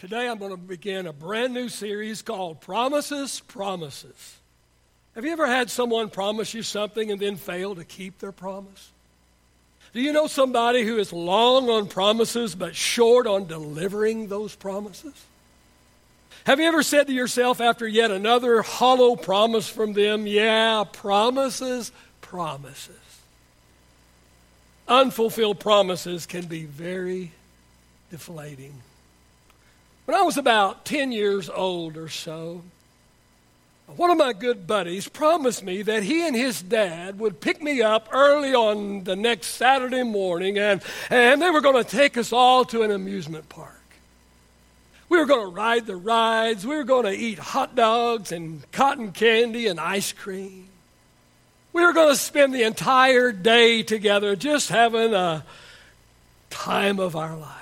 Today I'm going to begin a brand new series called Promises, Promises. Have you ever had someone promise you something and then fail to keep their promise? Do you know somebody who is long on promises but short on delivering those promises? Have you ever said to yourself after yet another hollow promise from them, yeah, promises, promises? Unfulfilled promises can be very deflating. When I was about 10 years old or so, one of my good buddies promised me that he and his dad would pick me up early on the next Saturday morning and, and they were going to take us all to an amusement park. We were going to ride the rides, we were going to eat hot dogs and cotton candy and ice cream. We were going to spend the entire day together just having a time of our life.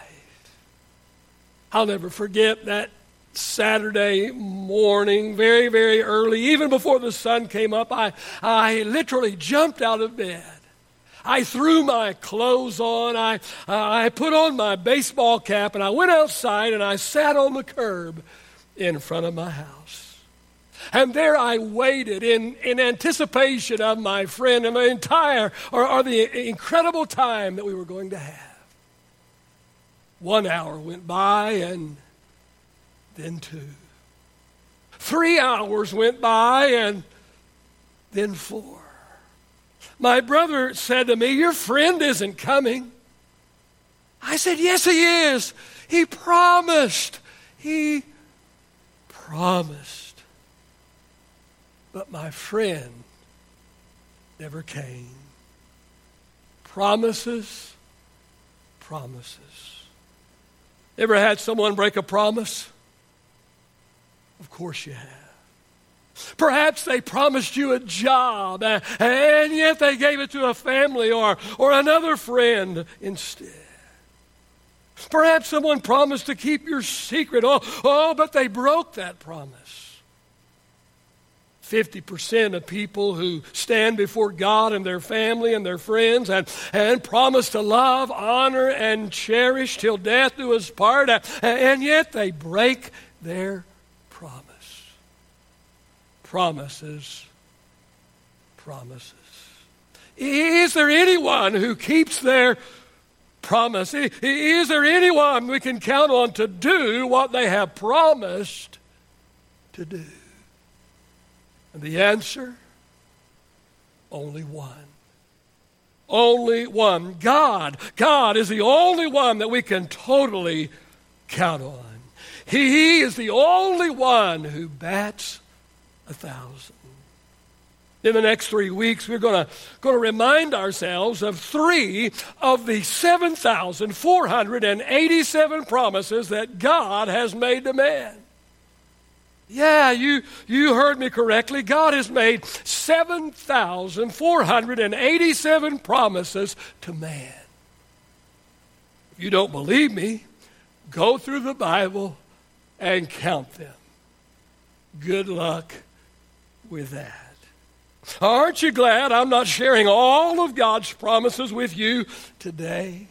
I'll never forget that Saturday morning, very, very early, even before the sun came up, I, I literally jumped out of bed. I threw my clothes on. I, uh, I put on my baseball cap and I went outside and I sat on the curb in front of my house. And there I waited in, in anticipation of my friend and the entire, or, or the incredible time that we were going to have. One hour went by, and then two. Three hours went by, and then four. My brother said to me, Your friend isn't coming. I said, Yes, he is. He promised. He promised. But my friend never came. Promises, promises. Ever had someone break a promise? Of course you have. Perhaps they promised you a job and yet they gave it to a family or, or another friend instead. Perhaps someone promised to keep your secret. Oh, oh, but they broke that promise. 50% of people who stand before God and their family and their friends and, and promise to love, honor, and cherish till death do us part, and yet they break their promise. Promises, promises. Is there anyone who keeps their promise? Is there anyone we can count on to do what they have promised to do? And the answer only one. Only one. God. God is the only one that we can totally count on. He is the only one who bats a thousand. In the next three weeks, we're going to, remind ourselves of three of the 7,487 promises that God has made to man. Yeah, you, you heard me correctly. God has made 7,487 promises to man. If you don't believe me, go through the Bible and count them. Good luck with that. Aren't you glad I'm not sharing all of God's promises with you today?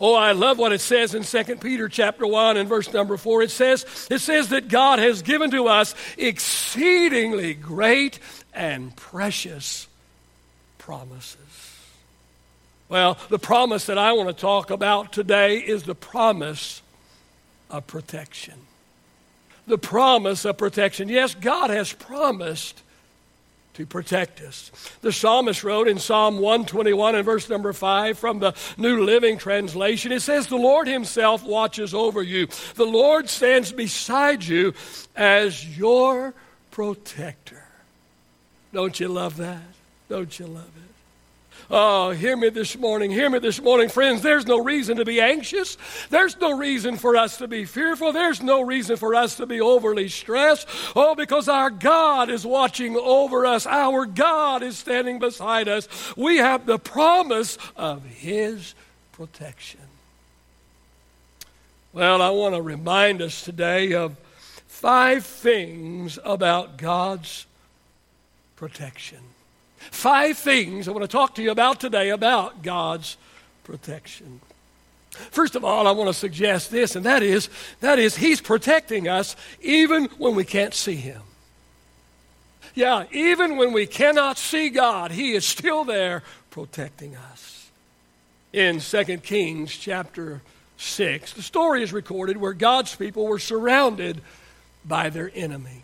Oh, I love what it says in 2 Peter chapter 1 and verse number 4. It says, it says that God has given to us exceedingly great and precious promises. Well, the promise that I want to talk about today is the promise of protection. The promise of protection. Yes, God has promised to protect us. The psalmist wrote in Psalm 121 and verse number 5 from the New Living Translation, it says, The Lord Himself watches over you. The Lord stands beside you as your protector. Don't you love that? Don't you love it? Oh, hear me this morning. Hear me this morning, friends. There's no reason to be anxious. There's no reason for us to be fearful. There's no reason for us to be overly stressed. Oh, because our God is watching over us. Our God is standing beside us. We have the promise of His protection. Well, I want to remind us today of five things about God's protection. Five things I want to talk to you about today about God's protection. First of all, I want to suggest this, and that is, that is, He's protecting us even when we can't see Him. Yeah, even when we cannot see God, He is still there protecting us. In 2 Kings chapter 6, the story is recorded where God's people were surrounded by their enemy.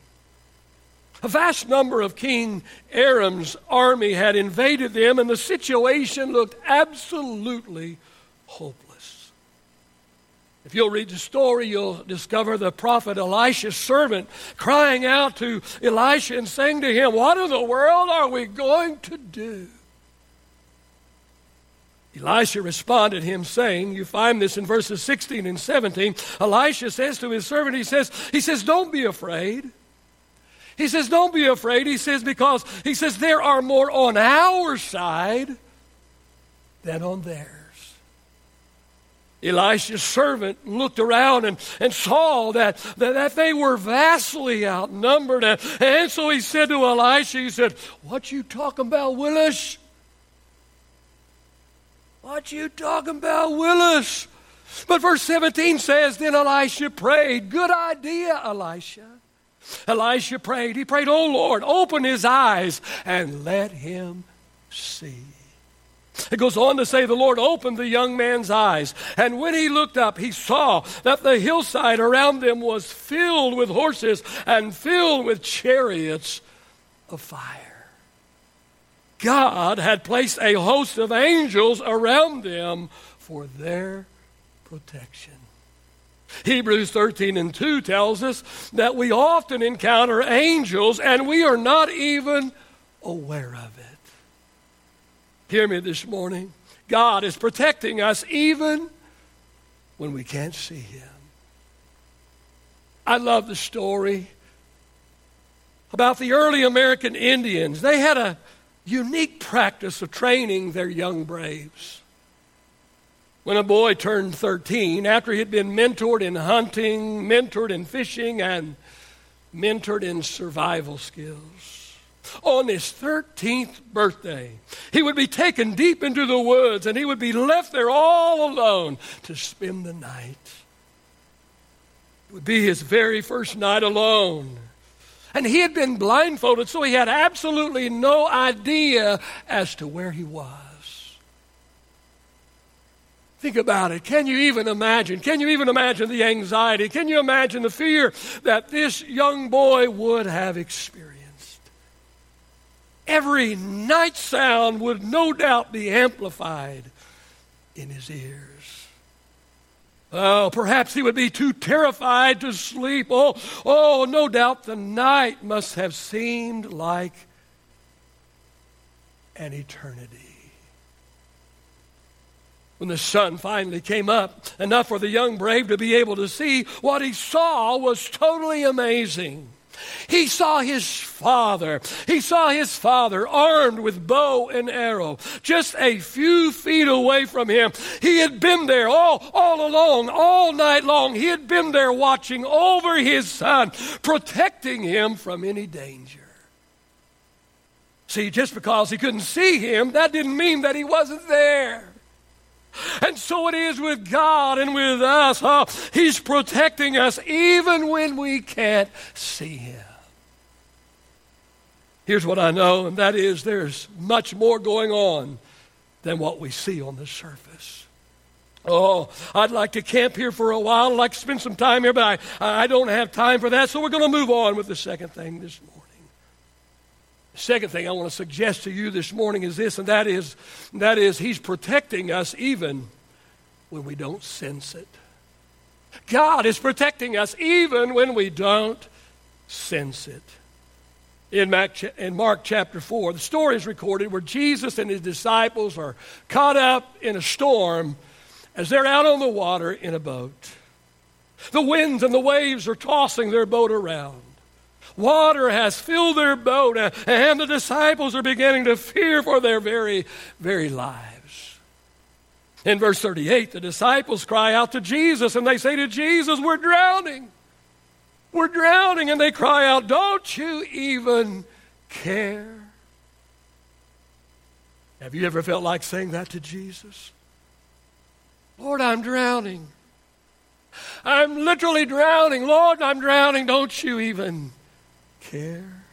A vast number of King Aram's army had invaded them, and the situation looked absolutely hopeless. If you'll read the story, you'll discover the prophet Elisha's servant crying out to Elisha and saying to him, What in the world are we going to do? Elisha responded him saying, you find this in verses 16 and 17. Elisha says to his servant, he says, he says, don't be afraid. He says, Don't be afraid. He says, Because he says, there are more on our side than on theirs. Elisha's servant looked around and, and saw that, that, that they were vastly outnumbered. And, and so he said to Elisha, He said, What you talking about, Willis? What you talking about, Willis? But verse 17 says, Then Elisha prayed, Good idea, Elisha. Elisha prayed. He prayed, Oh Lord, open his eyes and let him see. It goes on to say, The Lord opened the young man's eyes, and when he looked up, he saw that the hillside around them was filled with horses and filled with chariots of fire. God had placed a host of angels around them for their protection. Hebrews 13 and 2 tells us that we often encounter angels and we are not even aware of it. Hear me this morning. God is protecting us even when we can't see Him. I love the story about the early American Indians. They had a unique practice of training their young braves. When a boy turned 13, after he had been mentored in hunting, mentored in fishing, and mentored in survival skills, on his 13th birthday, he would be taken deep into the woods and he would be left there all alone to spend the night. It would be his very first night alone. And he had been blindfolded, so he had absolutely no idea as to where he was. Think about it. Can you even imagine? Can you even imagine the anxiety? Can you imagine the fear that this young boy would have experienced? Every night sound would no doubt be amplified in his ears. Oh, perhaps he would be too terrified to sleep. Oh, oh, no doubt the night must have seemed like an eternity when the sun finally came up, enough for the young brave to be able to see, what he saw was totally amazing. He saw his father. He saw his father armed with bow and arrow, just a few feet away from him. He had been there all, all along, all night long. He had been there watching over his son, protecting him from any danger. See, just because he couldn't see him, that didn't mean that he wasn't there. And so it is with God and with us. Huh? He's protecting us even when we can't see Him. Here's what I know, and that is there's much more going on than what we see on the surface. Oh, I'd like to camp here for a while. I'd like to spend some time here, but I, I don't have time for that. So we're going to move on with the second thing this morning. Second thing I want to suggest to you this morning is this, and that is, that is, He's protecting us even when we don't sense it. God is protecting us even when we don't sense it. In Mark, in Mark chapter 4, the story is recorded where Jesus and his disciples are caught up in a storm as they're out on the water in a boat. The winds and the waves are tossing their boat around. Water has filled their boat, uh, and the disciples are beginning to fear for their very, very lives. In verse 38, the disciples cry out to Jesus, and they say to Jesus, We're drowning. We're drowning. And they cry out, Don't you even care? Have you ever felt like saying that to Jesus? Lord, I'm drowning. I'm literally drowning. Lord, I'm drowning. Don't you even care?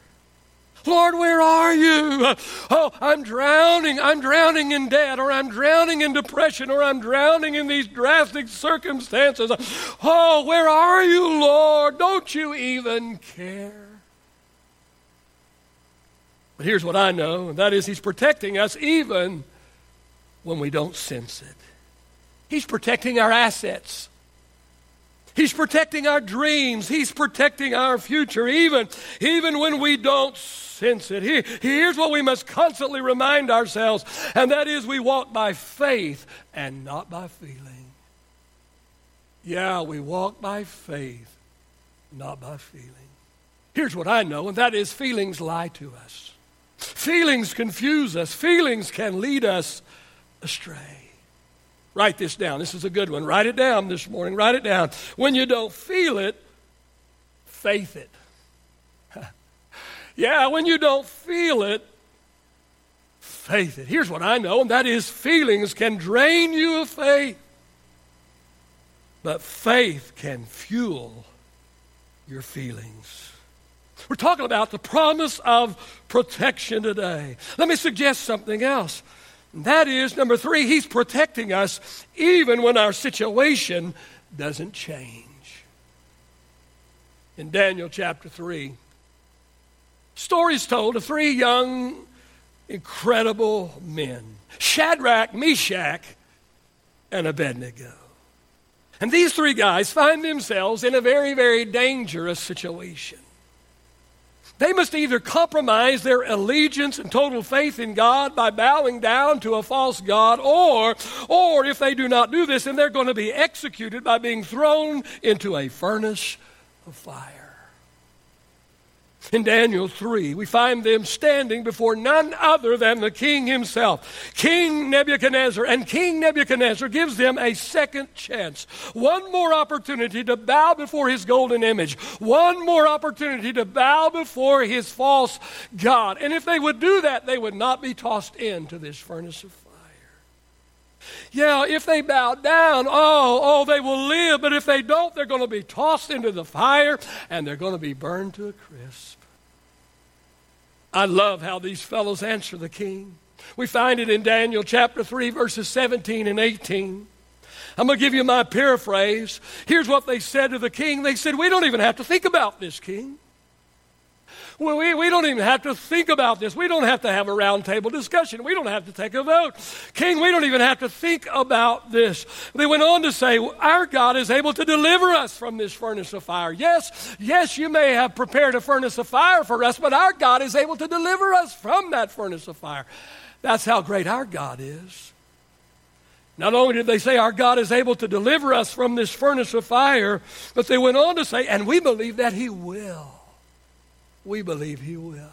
Lord, where are you? Oh, I'm drowning. I'm drowning in debt, or I'm drowning in depression, or I'm drowning in these drastic circumstances. Oh, where are you, Lord? Don't you even care? But here's what I know, and that is He's protecting us even when we don't sense it. He's protecting our assets. He's protecting our dreams. He's protecting our future, even, even when we don't sense it. He, here's what we must constantly remind ourselves, and that is we walk by faith and not by feeling. Yeah, we walk by faith, not by feeling. Here's what I know, and that is feelings lie to us. Feelings confuse us, feelings can lead us astray. Write this down. This is a good one. Write it down this morning. Write it down. When you don't feel it, faith it. yeah, when you don't feel it, faith it. Here's what I know, and that is feelings can drain you of faith, but faith can fuel your feelings. We're talking about the promise of protection today. Let me suggest something else. That is, number three, He's protecting us even when our situation doesn't change. In Daniel chapter 3, stories told of three young, incredible men Shadrach, Meshach, and Abednego. And these three guys find themselves in a very, very dangerous situation. They must either compromise their allegiance and total faith in God by bowing down to a false God, or, or if they do not do this, then they're going to be executed by being thrown into a furnace of fire. In Daniel 3, we find them standing before none other than the king himself, King Nebuchadnezzar. And King Nebuchadnezzar gives them a second chance, one more opportunity to bow before his golden image, one more opportunity to bow before his false God. And if they would do that, they would not be tossed into this furnace of fire. Yeah, if they bow down, oh, oh, they will live. But if they don't, they're going to be tossed into the fire and they're going to be burned to a crisp. I love how these fellows answer the king. We find it in Daniel chapter 3, verses 17 and 18. I'm going to give you my paraphrase. Here's what they said to the king. They said, We don't even have to think about this, king. We, we don't even have to think about this. We don't have to have a roundtable discussion. We don't have to take a vote. King, we don't even have to think about this. They went on to say, Our God is able to deliver us from this furnace of fire. Yes, yes, you may have prepared a furnace of fire for us, but our God is able to deliver us from that furnace of fire. That's how great our God is. Not only did they say our God is able to deliver us from this furnace of fire, but they went on to say, and we believe that He will we believe he will.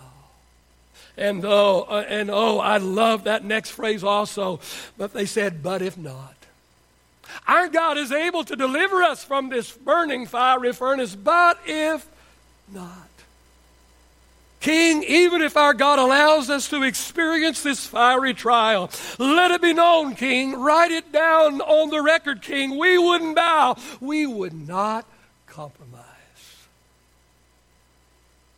And oh, uh, and oh, I love that next phrase also. But they said, but if not. Our God is able to deliver us from this burning fiery furnace, but if not. King, even if our God allows us to experience this fiery trial, let it be known, King, write it down on the record, King. We wouldn't bow, we would not compromise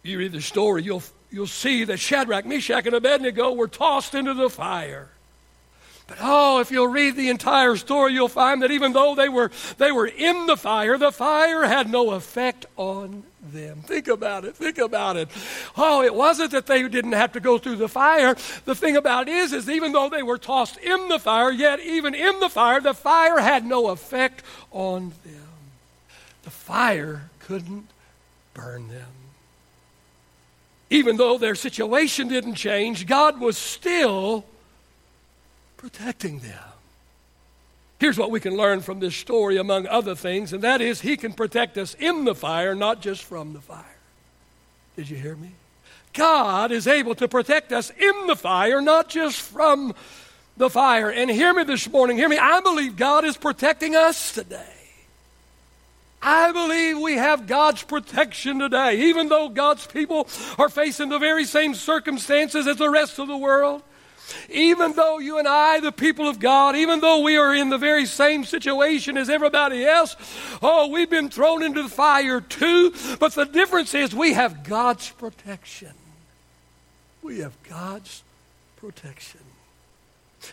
you read the story, you'll, you'll see that Shadrach, Meshach, and Abednego were tossed into the fire. But oh, if you'll read the entire story, you'll find that even though they were, they were in the fire, the fire had no effect on them. Think about it. Think about it. Oh, it wasn't that they didn't have to go through the fire. The thing about it is, is even though they were tossed in the fire, yet even in the fire, the fire had no effect on them. The fire couldn't burn them even though their situation didn't change, God was still protecting them. Here's what we can learn from this story, among other things, and that is He can protect us in the fire, not just from the fire. Did you hear me? God is able to protect us in the fire, not just from the fire. And hear me this morning, hear me. I believe God is protecting us today. I believe we have God's protection today, even though God's people are facing the very same circumstances as the rest of the world. Even though you and I, the people of God, even though we are in the very same situation as everybody else, oh, we've been thrown into the fire too. But the difference is we have God's protection. We have God's protection.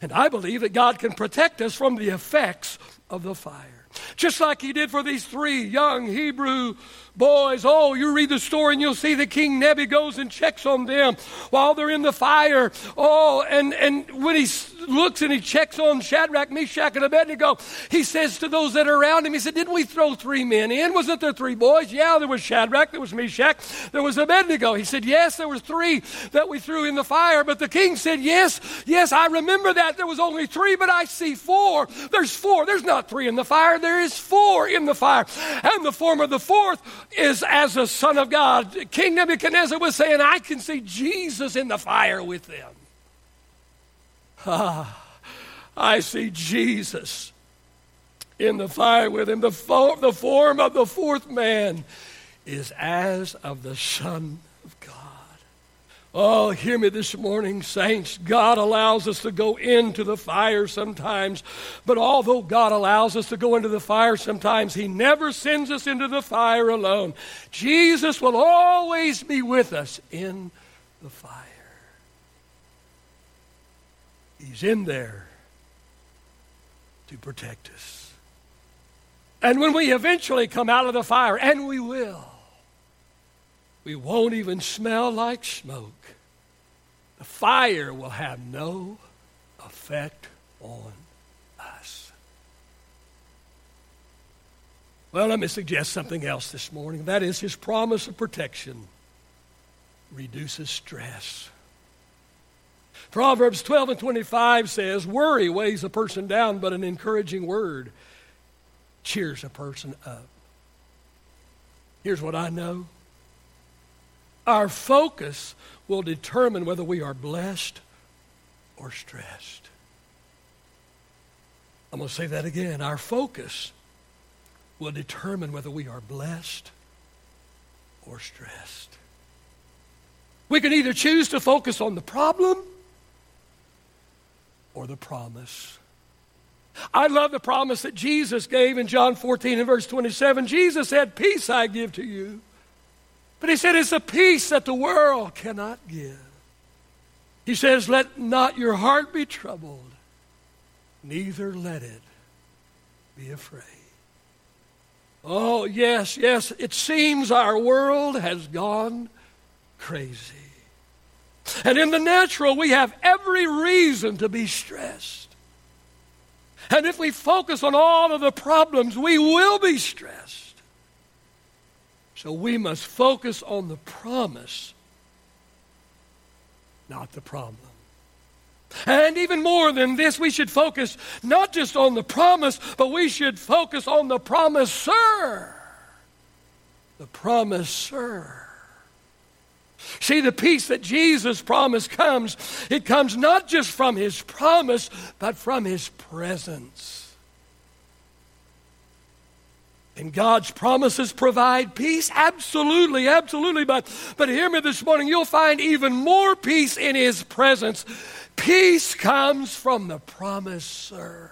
And I believe that God can protect us from the effects of the fire. Just like he did for these three young Hebrew boys. Oh, you read the story and you'll see that King Nebi goes and checks on them while they're in the fire. Oh, and, and when he looks and he checks on Shadrach, Meshach, and Abednego, he says to those that are around him, he said, Didn't we throw three men in? Wasn't there three boys? Yeah, there was Shadrach, there was Meshach, there was Abednego. He said, Yes, there were three that we threw in the fire. But the king said, Yes, yes, I remember that. There was only three, but I see four. There's four. There's not three in the fire, there is four in the fire. And the form of the fourth is as a son of God. King Nebuchadnezzar was saying, I can see Jesus in the fire with them. Ah, I see Jesus in the fire with him. The, fo- the form of the fourth man is as of the Son Oh, hear me this morning, saints. God allows us to go into the fire sometimes, but although God allows us to go into the fire sometimes, He never sends us into the fire alone. Jesus will always be with us in the fire. He's in there to protect us. And when we eventually come out of the fire, and we will, we won't even smell like smoke. The fire will have no effect on us. Well, let me suggest something else this morning. That is, his promise of protection reduces stress. Proverbs 12 and 25 says, Worry weighs a person down, but an encouraging word cheers a person up. Here's what I know our focus will determine whether we are blessed or stressed. I'm going to say that again. Our focus will determine whether we are blessed or stressed. We can either choose to focus on the problem or the promise. I love the promise that Jesus gave in John 14 and verse 27. Jesus said, Peace I give to you. But he said, It's a peace that the world cannot give. He says, Let not your heart be troubled, neither let it be afraid. Oh, yes, yes, it seems our world has gone crazy. And in the natural, we have every reason to be stressed. And if we focus on all of the problems, we will be stressed. So we must focus on the promise, not the problem. And even more than this, we should focus not just on the promise, but we should focus on the promiser. The promiser. See, the peace that Jesus promised comes, it comes not just from his promise, but from his presence. And God's promises provide peace? Absolutely, absolutely. But, but hear me this morning, you'll find even more peace in His presence. Peace comes from the promiser.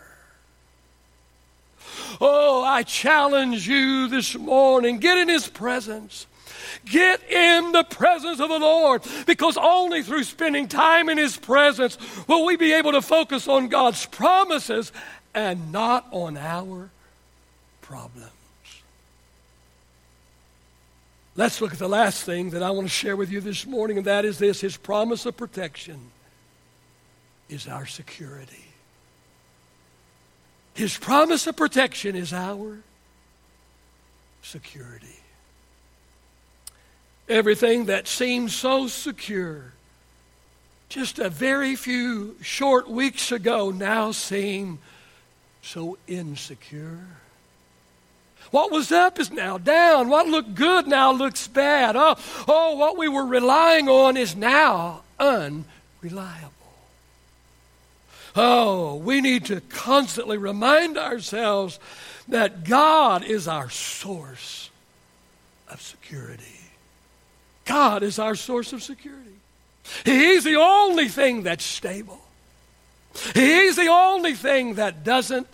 Oh, I challenge you this morning get in His presence. Get in the presence of the Lord because only through spending time in His presence will we be able to focus on God's promises and not on our problems. Let's look at the last thing that I want to share with you this morning, and that is this His promise of protection is our security. His promise of protection is our security. Everything that seemed so secure just a very few short weeks ago now seem so insecure. What was up is now down. What looked good now looks bad. Oh, oh what we were relying on is now unreliable. Oh, we need to constantly remind ourselves that God is our source of security. God is our source of security. He's the only thing that's stable. He's the only thing that doesn't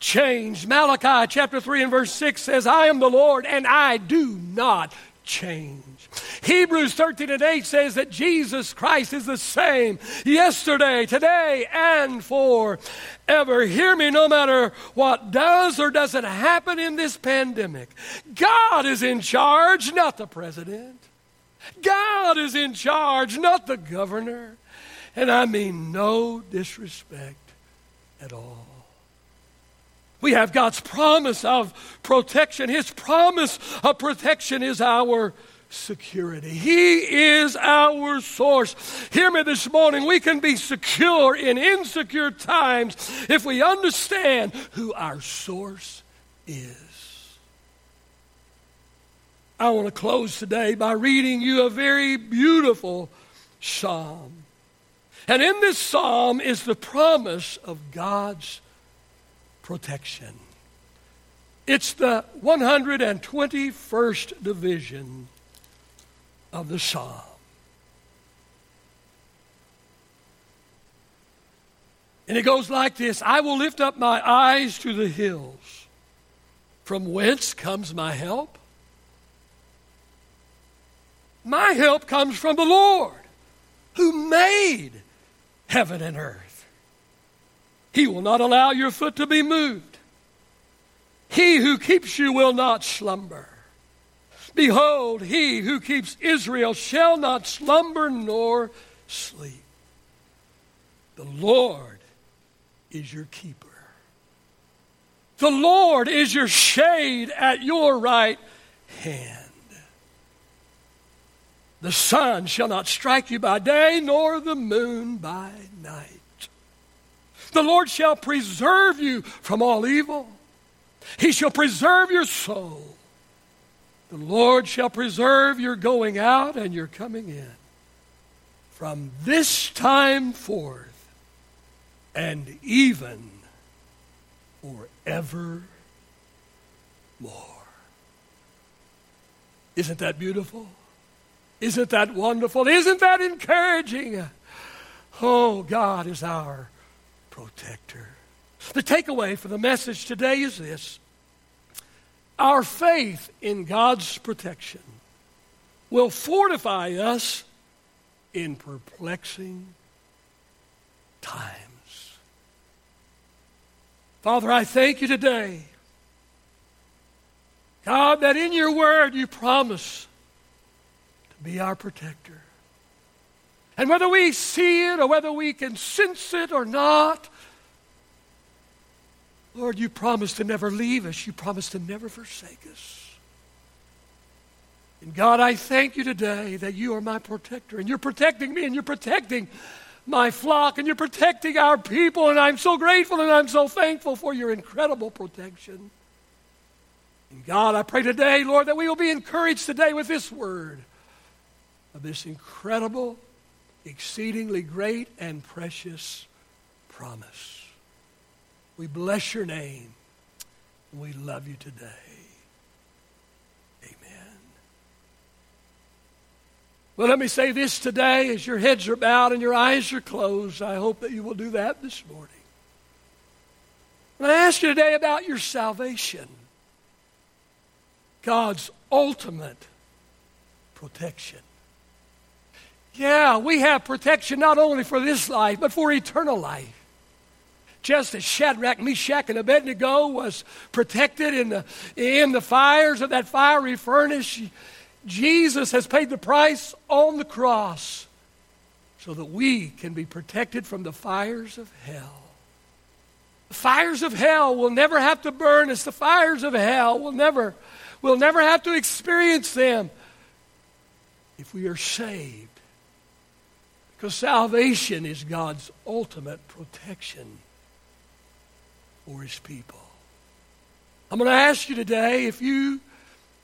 change. Malachi chapter 3 and verse 6 says, I am the Lord and I do not change. Hebrews 13 and 8 says that Jesus Christ is the same yesterday, today, and forever. Hear me, no matter what does or doesn't happen in this pandemic, God is in charge, not the president. God is in charge, not the governor. And I mean no disrespect at all. We have God's promise of protection. His promise of protection is our security. He is our source. Hear me this morning. We can be secure in insecure times if we understand who our source is. I want to close today by reading you a very beautiful psalm. And in this psalm is the promise of God's protection. It's the 121st division of the psalm. And it goes like this I will lift up my eyes to the hills. From whence comes my help? My help comes from the Lord who made heaven and earth. He will not allow your foot to be moved. He who keeps you will not slumber. Behold, he who keeps Israel shall not slumber nor sleep. The Lord is your keeper. The Lord is your shade at your right hand. The sun shall not strike you by day, nor the moon by night. The Lord shall preserve you from all evil. He shall preserve your soul. The Lord shall preserve your going out and your coming in from this time forth and even forevermore. Isn't that beautiful? Isn't that wonderful? Isn't that encouraging? Oh, God is our protector. The takeaway for the message today is this our faith in God's protection will fortify us in perplexing times. Father, I thank you today, God, that in your word you promise to be our protector. And whether we see it or whether we can sense it or not, Lord, you promised to never leave us. You promised to never forsake us. And God, I thank you today that you are my protector, and you're protecting me, and you're protecting my flock, and you're protecting our people, and I'm so grateful and I'm so thankful for your incredible protection. And God, I pray today, Lord, that we will be encouraged today with this word of this incredible, exceedingly great, and precious promise. We bless your name. We love you today. Amen. Well, let me say this today as your heads are bowed and your eyes are closed. I hope that you will do that this morning. And I ask you today about your salvation, God's ultimate protection. Yeah, we have protection not only for this life, but for eternal life just as Shadrach, Meshach, and Abednego was protected in the, in the fires of that fiery furnace, Jesus has paid the price on the cross so that we can be protected from the fires of hell. The fires of hell will never have to burn us. The fires of hell will never, will never have to experience them if we are saved. Because salvation is God's ultimate protection for his people. I'm going to ask you today if you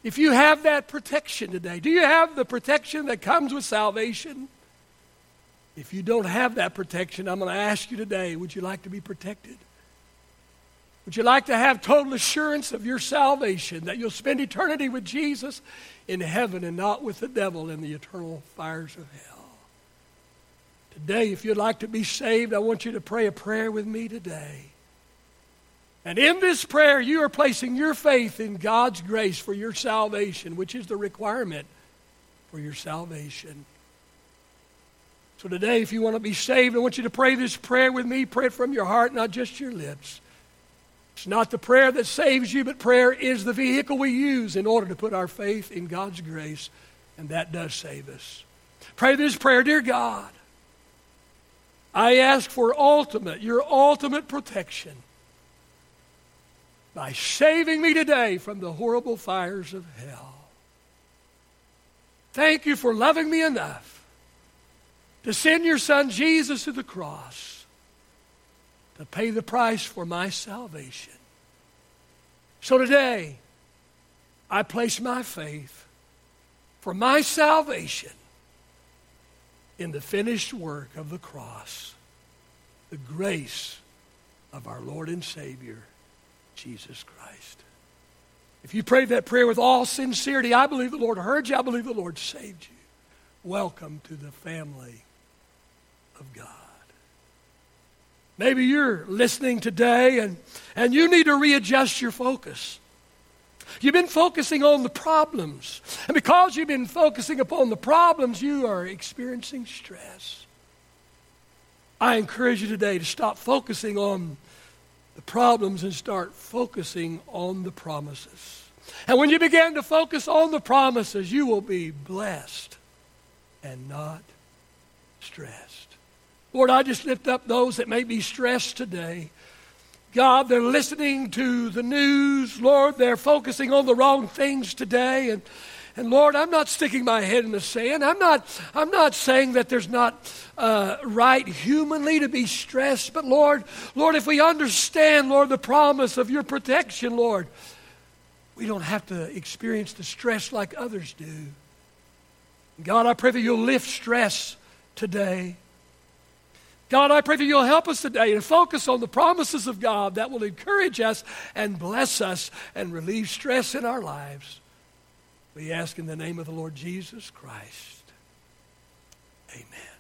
if you have that protection today. Do you have the protection that comes with salvation? If you don't have that protection, I'm going to ask you today, would you like to be protected? Would you like to have total assurance of your salvation, that you'll spend eternity with Jesus in heaven and not with the devil in the eternal fires of hell? Today, if you'd like to be saved, I want you to pray a prayer with me today. And in this prayer, you are placing your faith in God's grace for your salvation, which is the requirement for your salvation. So today, if you want to be saved, I want you to pray this prayer with me. Pray it from your heart, not just your lips. It's not the prayer that saves you, but prayer is the vehicle we use in order to put our faith in God's grace, and that does save us. Pray this prayer Dear God, I ask for ultimate, your ultimate protection by saving me today from the horrible fires of hell. Thank you for loving me enough to send your son Jesus to the cross to pay the price for my salvation. So today, I place my faith for my salvation in the finished work of the cross, the grace of our Lord and Savior, Jesus Christ. If you prayed that prayer with all sincerity, I believe the Lord heard you. I believe the Lord saved you. Welcome to the family of God. Maybe you're listening today and, and you need to readjust your focus. You've been focusing on the problems. And because you've been focusing upon the problems, you are experiencing stress. I encourage you today to stop focusing on the problems and start focusing on the promises. And when you begin to focus on the promises, you will be blessed and not stressed. Lord, I just lift up those that may be stressed today. God, they're listening to the news. Lord, they're focusing on the wrong things today. And, and Lord, I'm not sticking my head in the sand. I'm not, I'm not saying that there's not uh, right humanly to be stressed. But Lord, Lord, if we understand, Lord, the promise of your protection, Lord, we don't have to experience the stress like others do. God, I pray that you'll lift stress today. God, I pray that you'll help us today to focus on the promises of God that will encourage us and bless us and relieve stress in our lives. We ask in the name of the Lord Jesus Christ. Amen.